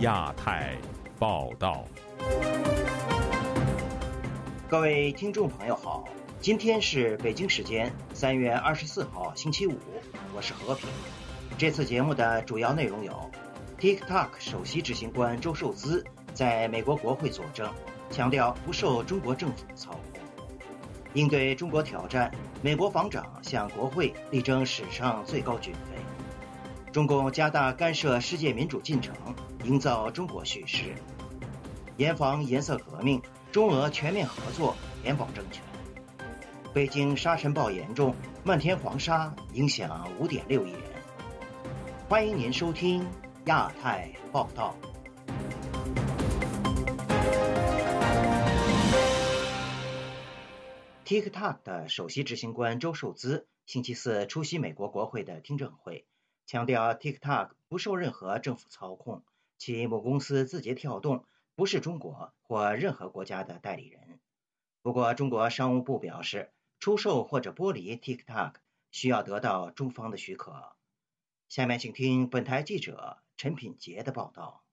亚太报道。各位听众朋友好，今天是北京时间三月二十四号星期五，我是和平。这次节目的主要内容有：TikTok 首席执行官周受资在美国国会作证，强调不受中国政府操控。应对中国挑战，美国防长向国会力争史上最高军费。中共加大干涉世界民主进程，营造中国叙事，严防颜色革命，中俄全面合作，严保政权。北京沙尘暴严重，漫天黄沙影响五点六亿人。欢迎您收听亚太报道。TikTok 的首席执行官周受资星期四出席美国国会的听证会。强调 TikTok 不受任何政府操控，其母公司字节跳动不是中国或任何国家的代理人。不过，中国商务部表示，出售或者剥离 TikTok 需要得到中方的许可。下面请听本台记者陈品杰的报道。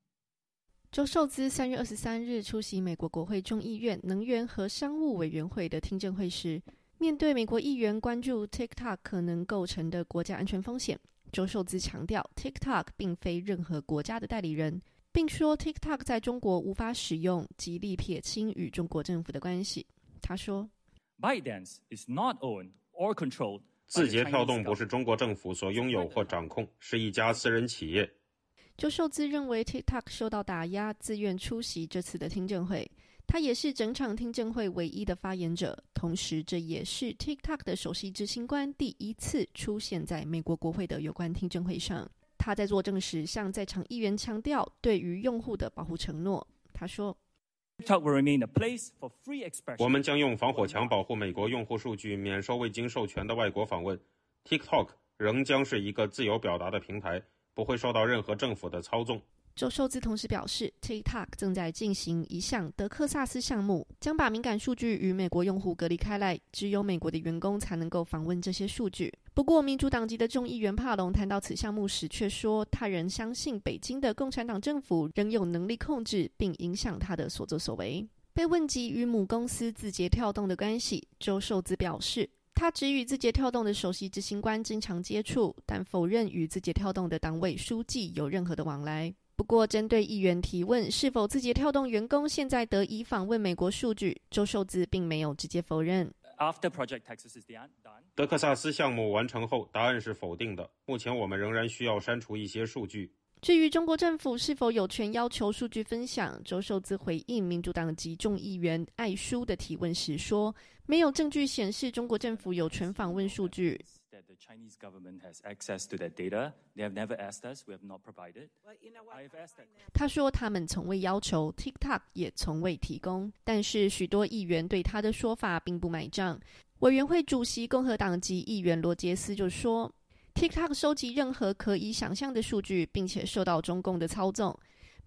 周受资三月二十三日出席美国国会众议院能源和商务委员会的听证会时，面对美国议员关注 TikTok 可能构成的国家安全风险。周受资强调，TikTok 并非任何国家的代理人，并说 TikTok 在中国无法使用，极力撇清与中国政府的关系。他说：“ByteDance is not owned or controlled。字节跳动不是中国政府所拥有或掌控，是一家私人企业。”周受资认为 TikTok 受到打压，自愿出席这次的听证会。他也是整场听证会唯一的发言者，同时这也是 TikTok 的首席执行官第一次出现在美国国会的有关听证会上。他在作证时向在场议员强调对于用户的保护承诺。他说我们将用防火墙保护美国用户数据免受未经授权的外国访问。TikTok 仍将是一个自由表达的平台，不会受到任何政府的操纵。”周受资同时表示，TikTok 正在进行一项德克萨斯项目，将把敏感数据与美国用户隔离开来，只有美国的员工才能够访问这些数据。不过，民主党籍的众议员帕隆谈到此项目时却说，他仍相信北京的共产党政府仍有能力控制并影响他的所作所为。被问及与母公司字节跳动的关系，周受资表示，他只与字节跳动的首席执行官经常接触，但否认与字节跳动的党委书记有任何的往来。不过，针对议员提问是否字节跳动员工现在得以访问美国数据，周受资并没有直接否认。德克萨斯项目完成后，答案是否定的。目前我们仍然需要删除一些数据。至于中国政府是否有权要求数据分享，周受资回应民主党籍众议员艾舒的提问时说：“没有证据显示中国政府有权访问数据。” Chinese government has access to that data. They have never asked us. We have not provided. 他说他们从未要求，TikTok 也从未提供。但是许多议员对他的说法并不买账。委员会主席共和党籍议员罗杰斯就说：“TikTok 收集任何可以想象的数据，并且受到中共的操纵。”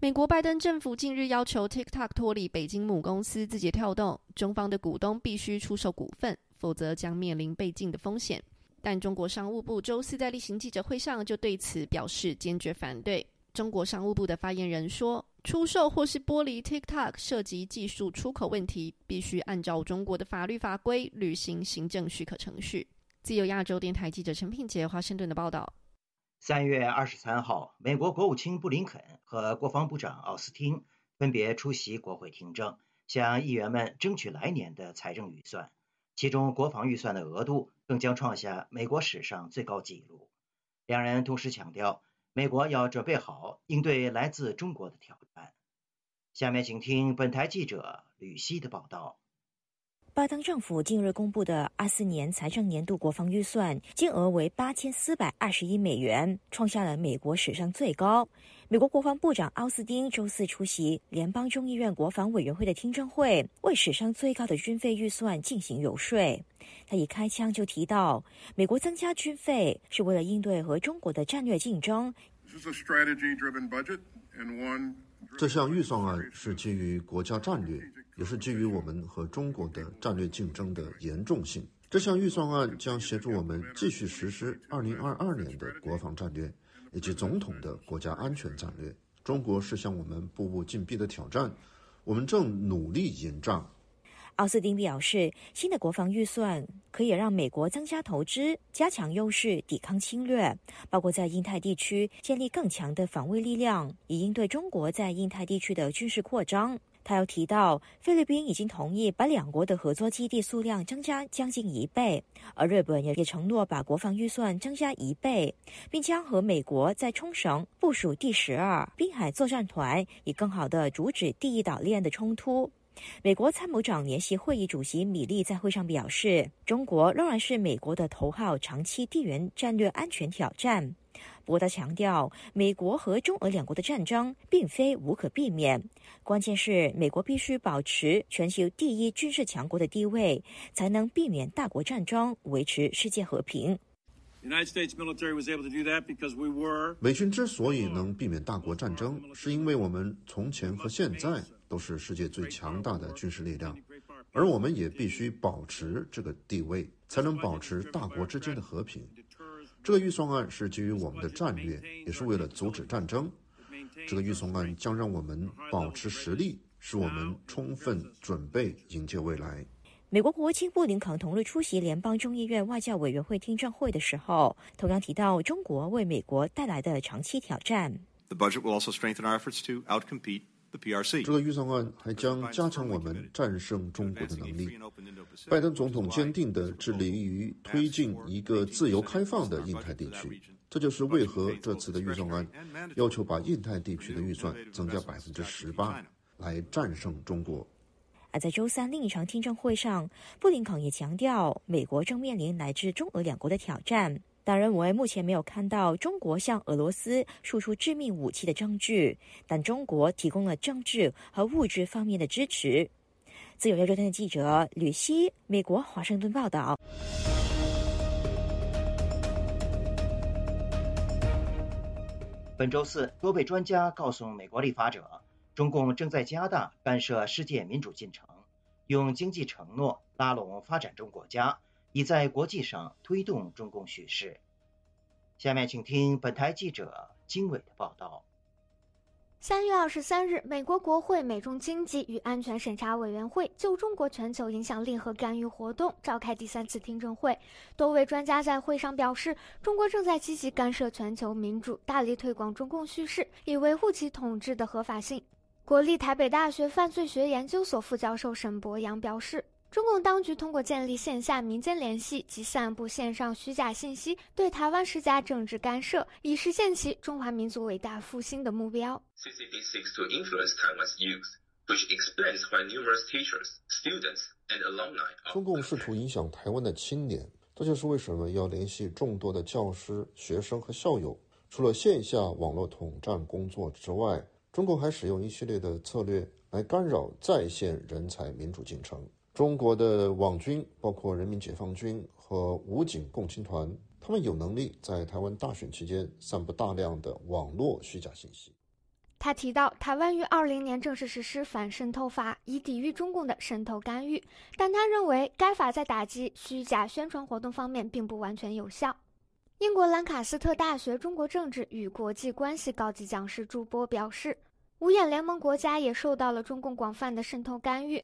美国拜登政府近日要求 TikTok 脱离北京母公司字节跳动，中方的股东必须出售股份，否则将面临被禁的风险。但中国商务部周四在例行记者会上就对此表示坚决反对。中国商务部的发言人说：“出售或是剥离 TikTok 涉及技术出口问题，必须按照中国的法律法规履行行政许可程序。”自由亚洲电台记者陈品杰华盛顿的报道。三月二十三号，美国国务卿布林肯和国防部长奥斯汀分别出席国会听证，向议员们争取来年的财政预算。其中，国防预算的额度更将创下美国史上最高纪录。两人同时强调，美国要准备好应对来自中国的挑战。下面请听本台记者吕希的报道。拜登政府近日公布的二四年财政年度国防预算金额为八千四百二十亿美元，创下了美国史上最高。美国国防部长奥斯汀周四出席联邦众议院国防委员会的听证会，为史上最高的军费预算进行游说。他一开枪就提到，美国增加军费是为了应对和中国的战略竞争。这项预算案是基于国家战略，也是基于我们和中国的战略竞争的严重性。这项预算案将协助我们继续实施2022年的国防战略。以及总统的国家安全战略。中国是向我们步步紧逼的挑战，我们正努力迎战。奥斯汀表示，新的国防预算可以让美国增加投资，加强优势，抵抗侵略，包括在印太地区建立更强的防卫力量，以应对中国在印太地区的军事扩张。他又提到，菲律宾已经同意把两国的合作基地数量增加将近一倍，而日本也也承诺把国防预算增加一倍，并将和美国在冲绳部署第十二滨海作战团，以更好的阻止第一岛链的冲突。美国参谋长联席会议主席米利在会上表示，中国仍然是美国的头号长期地缘战略安全挑战。不过，他强调，美国和中俄两国的战争并非无可避免，关键是美国必须保持全球第一军事强国的地位，才能避免大国战争，维持世界和平。美军之所以能避免大国战争，是因为我们从前和现在都是世界最强大的军事力量，而我们也必须保持这个地位，才能保持大国之间的和平。这个预算案是基于我们的战略，也是为了阻止战争。这个预算案将让我们保持实力，使我们充分准备迎接未来。美国国务卿布林肯同日出席联邦众议院外交委员会听证会的时候，同样提到中国为美国带来的长期挑战。The budget will also strengthen our efforts to outcompete。这个预算案还将加强我们战胜中国的能力。拜登总统坚定地致力于推进一个自由开放的印太地区，这就是为何这次的预算案要求把印太地区的预算增加百分之十八，来战胜中国。而在周三另一场听证会上，布林肯也强调，美国正面临来自中俄两国的挑战，但认为目前没有看到中国向俄罗斯输出致命武器的证据，但中国提供了政治和物质方面的支持。自由亚洲电台记者吕希，美国华盛顿报道。本周四，多位专家告诉美国立法者。中共正在加大干涉世界民主进程，用经济承诺拉拢发展中国家，以在国际上推动中共叙事。下面请听本台记者经纬的报道。三月二十三日，美国国会美中经济与安全审查委员会就中国全球影响力和干预活动召开第三次听证会。多位专家在会上表示，中国正在积极干涉全球民主，大力推广中共叙事，以维护其统治的合法性。国立台北大学犯罪学研究所副教授沈博阳表示，中共当局通过建立线下民间联系及散布线上虚假信息，对台湾施加政治干涉，以实现其中华民族伟大复兴的目标。CCP seeks to influence Taiwan's youth, which explains why numerous teachers, students, and alumni. 中共试图影响台湾的青年，这就是为什么要联系众多的教师、学生和校友。除了线下网络统战工作之外，中共还使用一系列的策略来干扰在线人才民主进程。中国的网军，包括人民解放军和武警共青团，他们有能力在台湾大选期间散布大量的网络虚假信息。他提到，台湾于二零年正式实施反渗透法，以抵御中共的渗透干预，但他认为该法在打击虚假宣传活动方面并不完全有效。英国兰卡斯特大学中国政治与国际关系高级讲师朱波表示，五眼联盟国家也受到了中共广泛的渗透干预。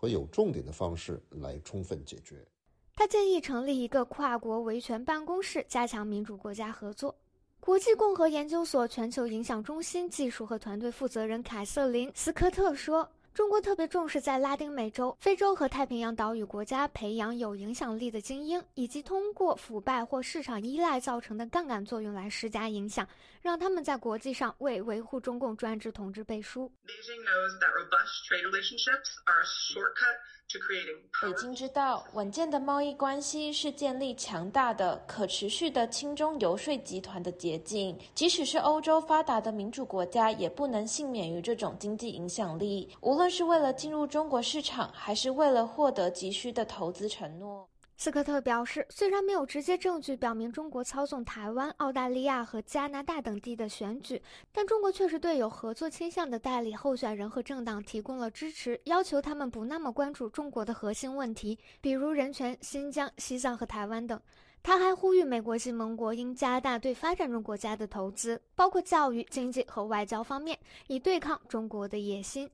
和有重点的方式来充分解决。他建议成立一个跨国维权办公室，加强民主国家合作。国际共和研究所全球影响中心技术和团队负责人凯瑟琳·斯科特说：“中国特别重视在拉丁美洲、非洲和太平洋岛屿国家培养有影响力的精英，以及通过腐败或市场依赖造成的杠杆作用来施加影响，让他们在国际上为维护中共专制统治背书。”北京知道，稳健的贸易关系是建立强大的、可持续的轻中游说集团的捷径。即使是欧洲发达的民主国家，也不能幸免于这种经济影响力。无论是为了进入中国市场，还是为了获得急需的投资承诺。斯科特表示，虽然没有直接证据表明中国操纵台湾、澳大利亚和加拿大等地的选举，但中国确实对有合作倾向的代理候选人和政党提供了支持，要求他们不那么关注中国的核心问题，比如人权、新疆、西藏和台湾等。他还呼吁美国及盟国应加大对发展中国家的投资，包括教育、经济和外交方面，以对抗中国的野心。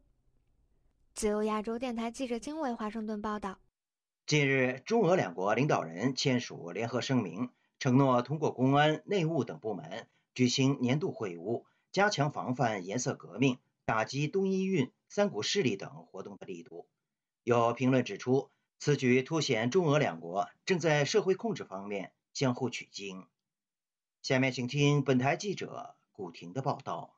自由亚洲电台记者金伟华盛顿报道。近日，中俄两国领导人签署联合声明，承诺通过公安、内务等部门举行年度会晤，加强防范颜色革命、打击东伊运、三股势力等活动的力度。有评论指出，此举凸显中俄两国正在社会控制方面相互取经。下面请听本台记者古婷的报道。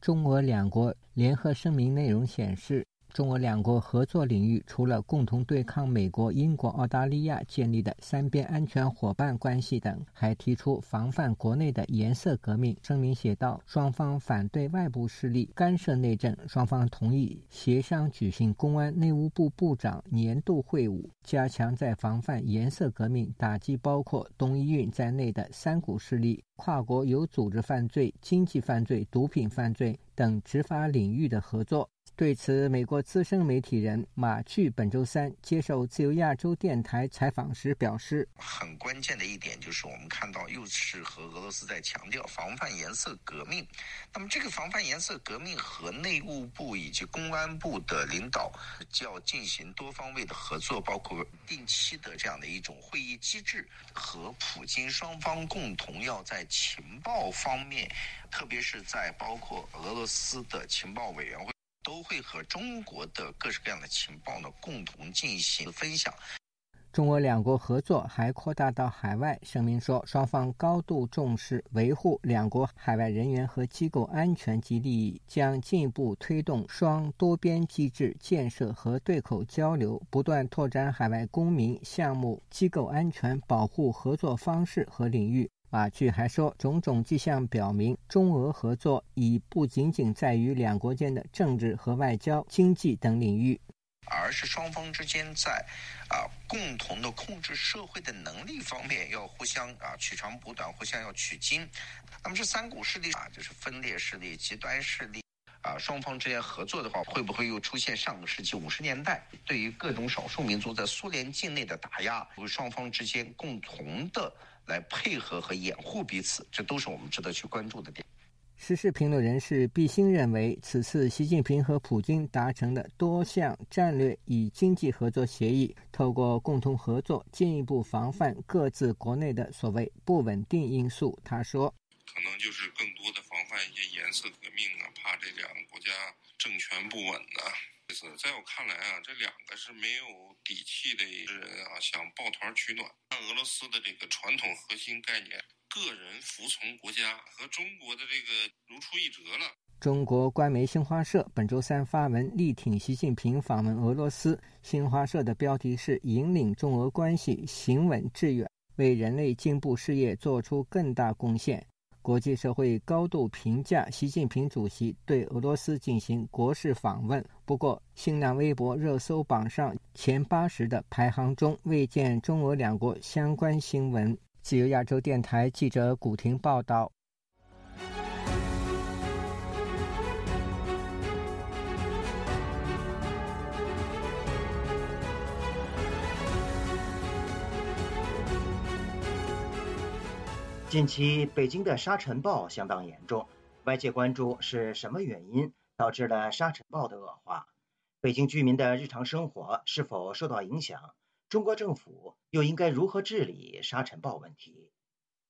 中俄两国联合声明内容显示。中俄两国合作领域除了共同对抗美国、英国、澳大利亚建立的三边安全伙伴关系等，还提出防范国内的颜色革命。声明写道：双方反对外部势力干涉内政，双方同意协商举行公安内务部部长年度会晤，加强在防范颜色革命、打击包括东伊运在内的三股势力、跨国有组织犯罪、经济犯罪、毒品犯罪等执法领域的合作。对此，美国资深媒体人马巨本周三接受自由亚洲电台采访时表示：“很关键的一点就是，我们看到又是和俄罗斯在强调防范颜色革命。那么，这个防范颜色革命和内务部以及公安部的领导就要进行多方位的合作，包括定期的这样的一种会议机制，和普京双方共同要在情报方面，特别是在包括俄罗斯的情报委员会。”都会和中国的各式各样的情报呢共同进行分享。中俄两国合作还扩大到海外。声明说，双方高度重视维护两国海外人员和机构安全及利益，将进一步推动双多边机制建设和对口交流，不断拓展海外公民、项目、机构安全保护合作方式和领域。马具还说，种种迹象表明，中俄合作已不仅仅在于两国间的政治和外交、经济等领域，而是双方之间在啊共同的控制社会的能力方面要互相啊取长补短，互相要取经。那么这三股势力啊，就是分裂势力、极端势力啊，双方之间合作的话，会不会又出现上个世纪五十年代对于各种少数民族在苏联境内的打压？双方之间共同的。来配合和掩护彼此，这都是我们值得去关注的点。时事评论人士毕兴认为，此次习近平和普京达成的多项战略与经济合作协议，透过共同合作，进一步防范各自国内的所谓不稳定因素。他说：“可能就是更多的防范一些颜色革命啊，怕这两个国家政权不稳”在我看来啊，这两个是没有底气的人啊，想抱团取暖。按俄罗斯的这个传统核心概念“个人服从国家”和中国的这个如出一辙了。中国官媒新华社本周三发文力挺习近平访问俄罗斯。新华社的标题是“引领中俄关系行稳致远，为人类进步事业做出更大贡献”。国际社会高度评价习近平主席对俄罗斯进行国事访问。不过，新浪微博热搜榜上前八十的排行中未见中俄两国相关新闻。自由亚洲电台记者古婷报道。近期北京的沙尘暴相当严重，外界关注是什么原因导致了沙尘暴的恶化？北京居民的日常生活是否受到影响？中国政府又应该如何治理沙尘暴问题？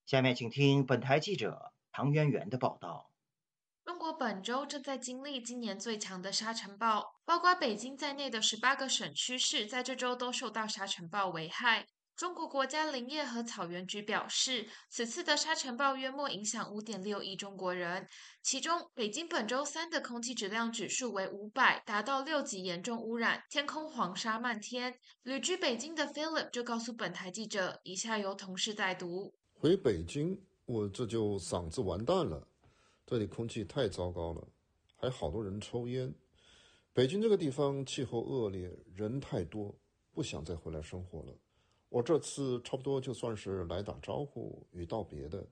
下面请听本台记者唐媛媛的报道。中国本周正在经历今年最强的沙尘暴，包括北京在内的十八个省区市在这周都受到沙尘暴危害。中国国家林业和草原局表示，此次的沙尘暴约莫影响五点六亿中国人，其中北京本周三的空气质量指数为五百，达到六级严重污染，天空黄沙漫天。旅居北京的 Philip 就告诉本台记者，以下由同事代读：回北京，我这就嗓子完蛋了，这里空气太糟糕了，还好多人抽烟。北京这个地方气候恶劣，人太多，不想再回来生活了。我这次差不多就算是来打招呼与道别的，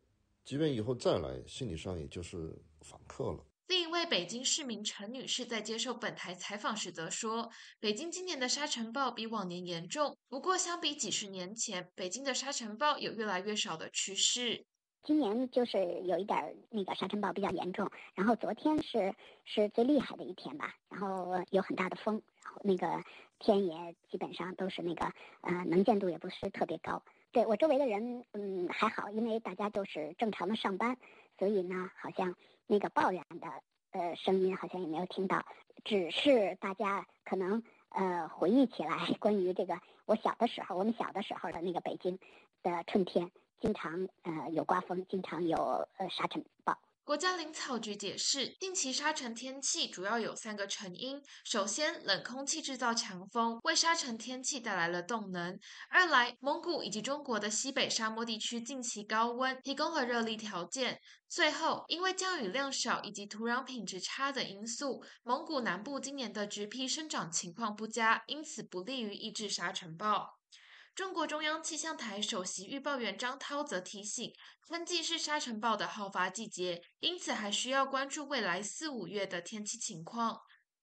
即便以后再来，心理上也就是访客了。另一位北京市民陈女士在接受本台采访时则说：“北京今年的沙尘暴比往年严重，不过相比几十年前，北京的沙尘暴有越来越少的趋势。今年就是有一点那个沙尘暴比较严重，然后昨天是是最厉害的一天吧，然后有很大的风，然后那个。”天也基本上都是那个，呃，能见度也不是特别高。对我周围的人，嗯，还好，因为大家都是正常的上班，所以呢，好像那个抱怨的呃声音好像也没有听到。只是大家可能呃回忆起来，关于这个我小的时候，我们小的时候的那个北京的春天，经常呃有刮风，经常有呃沙尘暴。国家林草局解释，定期沙尘天气主要有三个成因：首先，冷空气制造强风，为沙尘天气带来了动能；二来，蒙古以及中国的西北沙漠地区近期高温，提供了热力条件；最后，因为降雨量少以及土壤品质差等因素，蒙古南部今年的植皮生长情况不佳，因此不利于抑制沙尘暴。中国中央气象台首席预报员张涛则提醒，春季是沙尘暴的好发季节，因此还需要关注未来四五月的天气情况。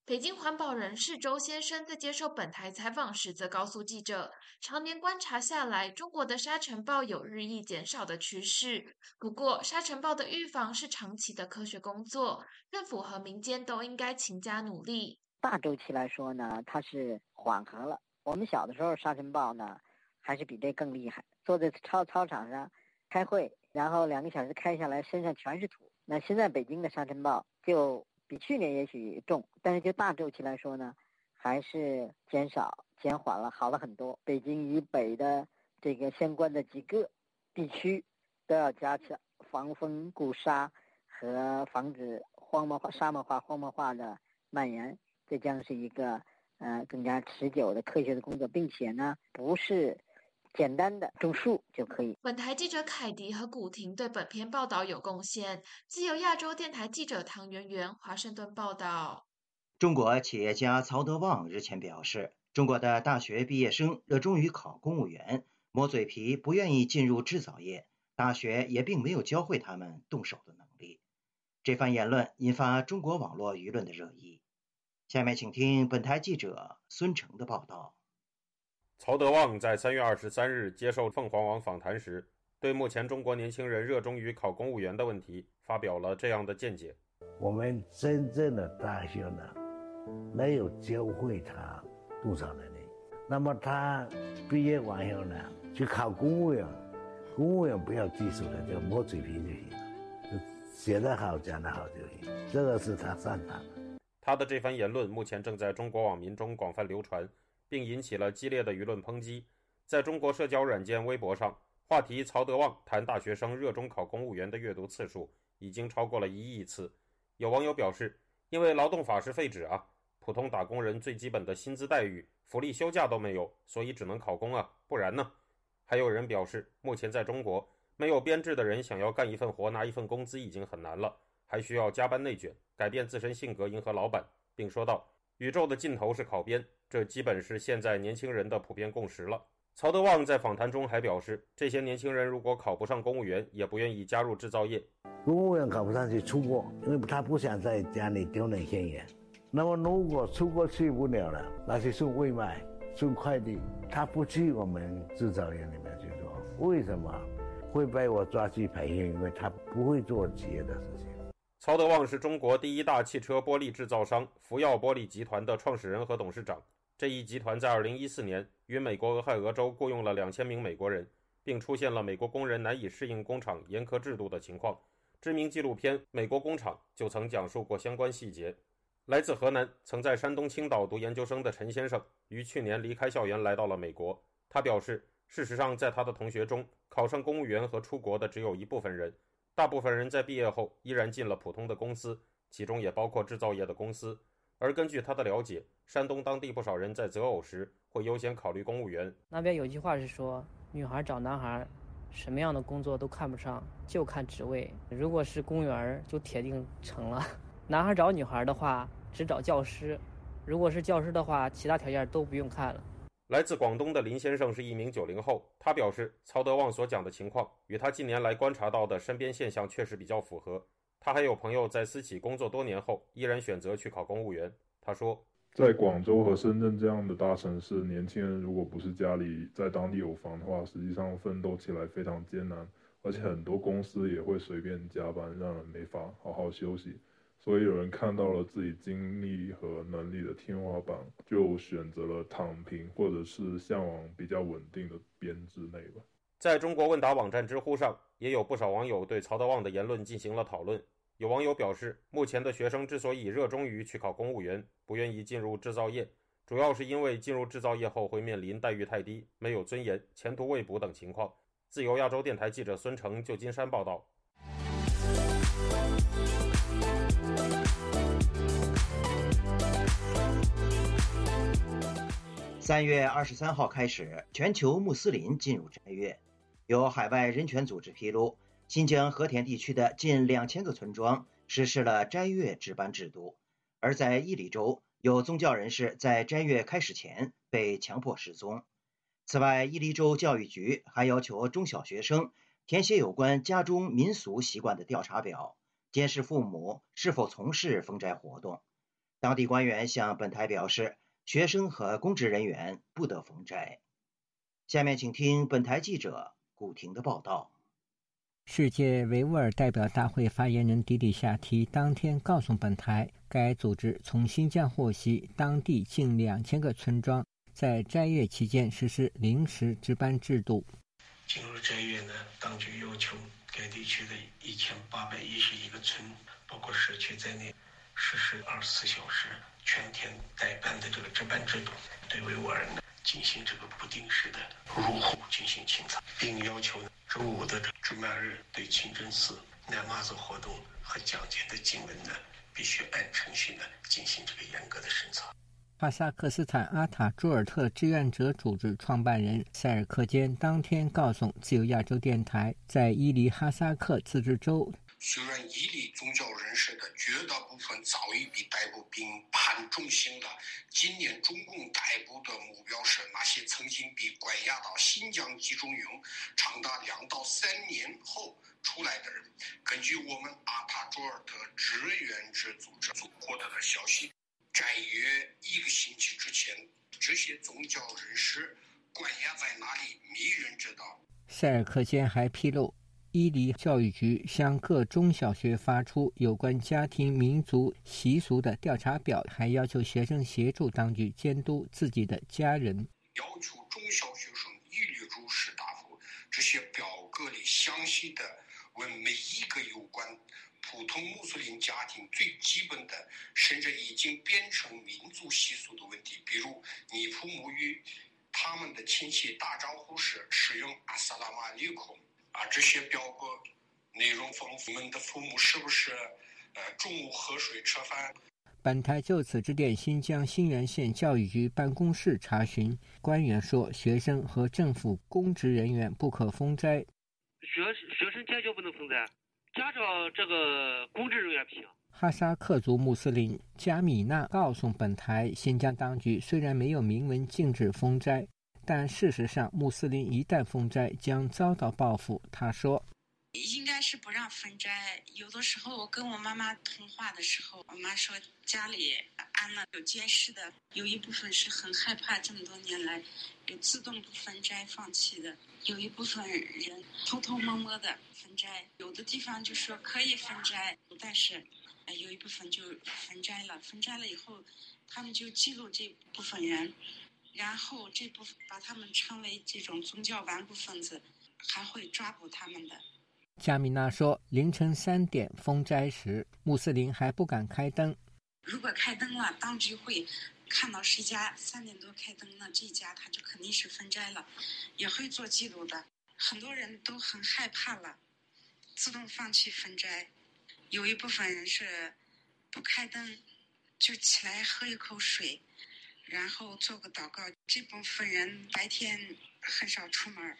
北京环保人士周先生在接受本台采访时，则告诉记者，常年观察下来，中国的沙尘暴有日益减少的趋势。不过，沙尘暴的预防是长期的科学工作，政府和民间都应该勤加努力。大周期来说呢，它是缓和了。我们小的时候，沙尘暴呢。还是比这更厉害。坐在操操场上开会，然后两个小时开下来，身上全是土。那现在北京的沙尘暴就比去年也许重，但是就大周期来说呢，还是减少、减缓了，好了很多。北京以北的这个相关的几个地区都要加强防风固沙和防止荒漠化、沙漠化、荒漠化的蔓延。这将是一个呃更加持久的科学的工作，并且呢，不是。简单的种树就可以。本台记者凯迪和古婷对本篇报道有贡献。自由亚洲电台记者唐媛媛华盛顿报道。中国企业家曹德旺日前表示，中国的大学毕业生热衷于考公务员，磨嘴皮，不愿意进入制造业，大学也并没有教会他们动手的能力。这番言论引发中国网络舆论的热议。下面请听本台记者孙成的报道。曹德旺在三月二十三日接受凤凰网访谈时，对目前中国年轻人热衷于考公务员的问题发表了这样的见解：我们真正的大学呢，没有教会他多少能力。那么他毕业完以后呢，去考公务员，公务员不要技术的，就摸嘴皮就行了，写得好，讲得好就行，这个是他擅长的。他的这番言论目前正在中国网民中广泛流传。并引起了激烈的舆论抨击。在中国社交软件微博上，话题“曹德旺谈大学生热衷考公务员”的阅读次数已经超过了一亿次。有网友表示：“因为劳动法是废纸啊，普通打工人最基本的薪资待遇、福利、休假都没有，所以只能考公啊，不然呢？”还有人表示，目前在中国，没有编制的人想要干一份活、拿一份工资已经很难了，还需要加班内卷，改变自身性格迎合老板，并说道。宇宙的尽头是考编，这基本是现在年轻人的普遍共识了。曹德旺在访谈中还表示，这些年轻人如果考不上公务员，也不愿意加入制造业。公务员考不上去出国，因为他不想在家里丢人现眼。那么如果出国去不了了，那些送外卖、送快递，他不去我们制造业里面去做，为什么会被我抓去培训？因为他不会做企业的事情。曹德旺是中国第一大汽车玻璃制造商福耀玻璃集团的创始人和董事长。这一集团在2014年于美国俄亥俄州雇佣了2000名美国人，并出现了美国工人难以适应工厂严苛制度的情况。知名纪录片《美国工厂》就曾讲述过相关细节。来自河南，曾在山东青岛读研究生的陈先生，于去年离开校园来到了美国。他表示，事实上，在他的同学中，考上公务员和出国的只有一部分人，大部分人在毕业后依然进了普通的公司，其中也包括制造业的公司。而根据他的了解，山东当地不少人在择偶时会优先考虑公务员。那边有句话是说，女孩找男孩，什么样的工作都看不上，就看职位。如果是公务员，就铁定成了。男孩找女孩的话，只找教师。如果是教师的话，其他条件都不用看了。来自广东的林先生是一名九零后，他表示，曹德旺所讲的情况与他近年来观察到的身边现象确实比较符合。他还有朋友在私企工作多年后，依然选择去考公务员。他说，在广州和深圳这样的大城市，年轻人如果不是家里在当地有房的话，实际上奋斗起来非常艰难，而且很多公司也会随便加班，让人没法好好休息。所以有人看到了自己精力和能力的天花板，就选择了躺平，或者是向往比较稳定的编制内吧。在中国问答网站知乎上，也有不少网友对曹德旺的言论进行了讨论。有网友表示，目前的学生之所以热衷于去考公务员，不愿意进入制造业，主要是因为进入制造业后会面临待遇太低、没有尊严、前途未卜等情况。自由亚洲电台记者孙成，旧金山报道。三月二十三号开始，全球穆斯林进入斋月。有海外人权组织披露，新疆和田地区的近两千个村庄实施了斋月值班制度，而在伊犁州，有宗教人士在斋月开始前被强迫失踪。此外，伊犁州教育局还要求中小学生填写有关家中民俗习惯的调查表，监视父母是否从事封斋活动。当地官员向本台表示。学生和公职人员不得封斋。下面请听本台记者古婷的报道。世界维吾尔代表大会发言人迪里夏提当天告诉本台，该组织从新疆获悉，当地近两千个村庄在斋月期间实施临时值班制度。进入斋月呢，当局要求该地区的一千八百一十一个村，包括社区在内，实施二十四小时。全天代班的这个值班制度，对维吾尔人进行这个不定时的入户进行清查，并要求周五的主曼日对清真寺、南麻子活动和讲解的经文呢，必须按程序呢进行这个严格的审查。哈萨克斯坦阿塔朱尔特志愿者组织创办人塞尔克坚当天告诉自由亚洲电台，在伊犁哈萨克自治州。虽然伊犁宗教人士的绝大部分早已被逮捕并判重刑了，今年中共逮捕的目标是那些曾经被关押到新疆集中营长达两到三年后出来的人。根据我们阿塔卓尔特志愿者组织所获得的消息，在约一个星期之前，这些宗教人士关押在哪里，没人知道。塞尔克坚还披露。伊犁教育局向各中小学发出有关家庭民族习俗的调查表，还要求学生协助当局监督自己的家人。要求中小学生一律如实答复这些表格里详细的问每一个有关普通穆斯林家庭最基本的，甚至已经变成民族习俗的问题，比如你父母与他们的亲戚打招呼时使用阿萨拉马里孔。啊，这些表格内容丰富，们的父母是不是呃中午喝水吃饭？本台就此致电新疆新源县教育局办公室查询，官员说，学生和政府公职人员不可封斋。学学生坚决不能封斋，家长这个公职人员不行。哈萨克族穆斯林加米娜告诉本台，新疆当局虽然没有明文禁止封斋。但事实上，穆斯林一旦封斋将遭到报复。他说：“应该是不让封斋。有的时候我跟我妈妈通话的时候，我妈说家里安了有监视的，有一部分是很害怕这么多年来有自动不封斋放弃的，有一部分人偷偷摸摸的封斋，有的地方就说可以封斋，但是有一部分就封斋了。封斋了以后，他们就记录这部分人。”然后这部分把他们称为这种宗教顽固分子，还会抓捕他们的。加米娜说，凌晨三点封斋时，穆斯林还不敢开灯。如果开灯了，当局会看到谁家三点多开灯呢，这家他就肯定是分斋了，也会做记录的。很多人都很害怕了，自动放弃分斋。有一部分人是不开灯，就起来喝一口水，然后做个祷告。这部分人白天很少出门，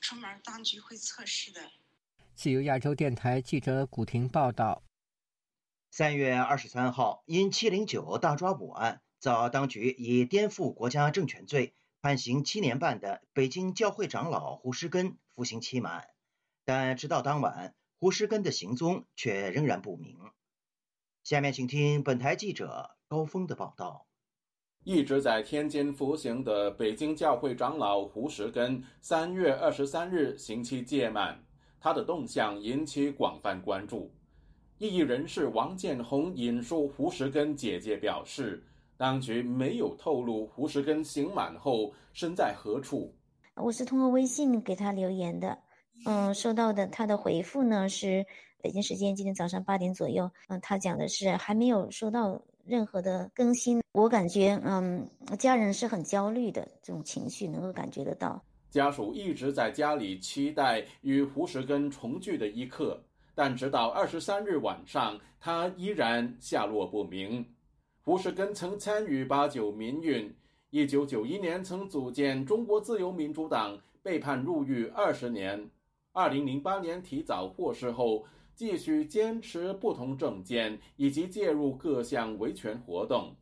出门当局会测试的。自由亚洲电台记者古婷报道。三月二十三号，因七零九大抓捕案。遭当局以颠覆国家政权罪判刑七年半的北京教会长老胡石根服刑期满，但直到当晚，胡石根的行踪却仍然不明。下面请听本台记者高峰的报道：一直在天津服刑的北京教会长老胡石根，三月二十三日刑期届满，他的动向引起广泛关注。异议人士王建红引述胡石根姐姐表示。当局没有透露胡石根刑满后身在何处。我是通过微信给他留言的，嗯，收到的他的回复呢是北京时间今天早上八点左右，嗯，他讲的是还没有收到任何的更新。我感觉，嗯，家人是很焦虑的，这种情绪能够感觉得到。家属一直在家里期待与胡石根重聚的一刻，但直到二十三日晚上，他依然下落不明。胡石根曾参与八九民运，一九九一年曾组建中国自由民主党，被判入狱二十年。二零零八年提早获释后，继续坚持不同政见，以及介入各项维权活动。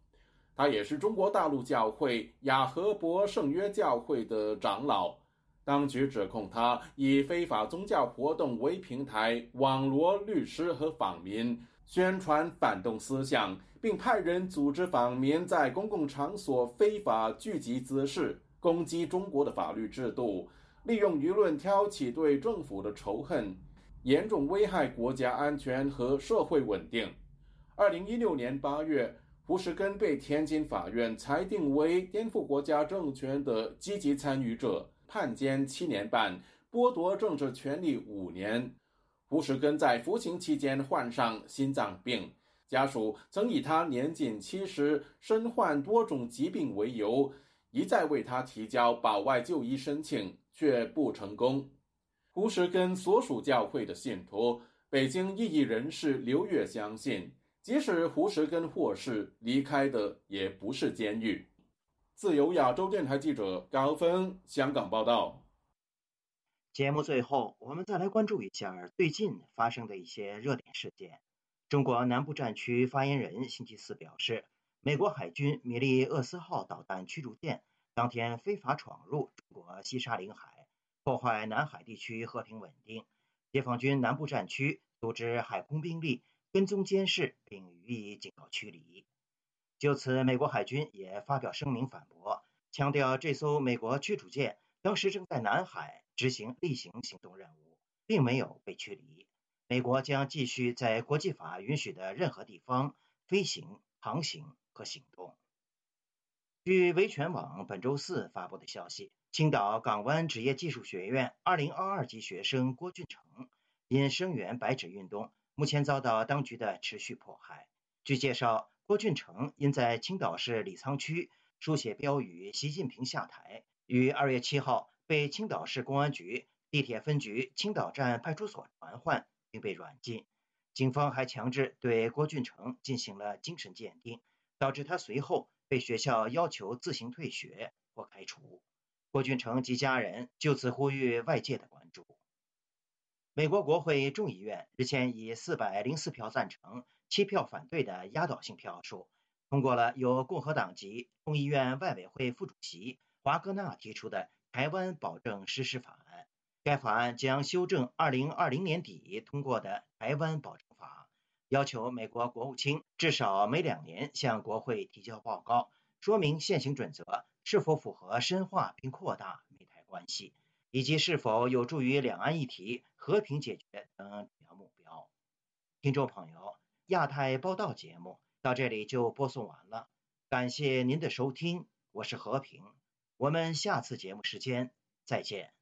他也是中国大陆教会雅和伯圣约教会的长老。当局指控他以非法宗教活动为平台，网罗律师和访民，宣传反动思想。并派人组织访民在公共场所非法聚集滋事，攻击中国的法律制度，利用舆论挑起对政府的仇恨，严重危害国家安全和社会稳定。二零一六年八月，胡石根被天津法院裁定为颠覆国家政权的积极参与者，判监七年半，剥夺政治权利五年。胡石根在服刑期间患上心脏病。家属曾以他年仅七十、身患多种疾病为由，一再为他提交保外就医申请，却不成功。胡石根所属教会的信徒、北京异议人士刘越相信，即使胡石根获释，离开的也不是监狱。自由亚洲电台记者高峰香港报道。节目最后，我们再来关注一下最近发生的一些热点事件。中国南部战区发言人星期四表示，美国海军米利厄斯号导弹驱逐舰当天非法闯入中国西沙领海，破坏南海地区和平稳定。解放军南部战区组织海空兵力跟踪监视，并予以警告驱离。就此，美国海军也发表声明反驳，强调这艘美国驱逐舰当时正在南海执行例行行动任务，并没有被驱离。美国将继续在国际法允许的任何地方飞行、航行和行动。据维权网本周四发布的消息，青岛港湾职业技术学院2022级学生郭俊成因声援白纸运动，目前遭到当局的持续迫害。据介绍，郭俊成因在青岛市李沧区书写标语“习近平下台”，于2月7号被青岛市公安局地铁分局青岛站派出所传唤。并被软禁，警方还强制对郭俊成进行了精神鉴定，导致他随后被学校要求自行退学或开除。郭俊成及家人就此呼吁外界的关注。美国国会众议院日前以四百零四票赞成、七票反对的压倒性票数，通过了由共和党籍众议院外委会副主席华格纳提出的《台湾保证实施法案》。该法案将修正2020年底通过的《台湾保证》，要求美国国务卿至少每两年向国会提交报告，说明现行准则是否符合深化并扩大美台关系，以及是否有助于两岸议题和平解决等主要目标。听众朋友，亚太报道节目到这里就播送完了，感谢您的收听，我是和平，我们下次节目时间再见。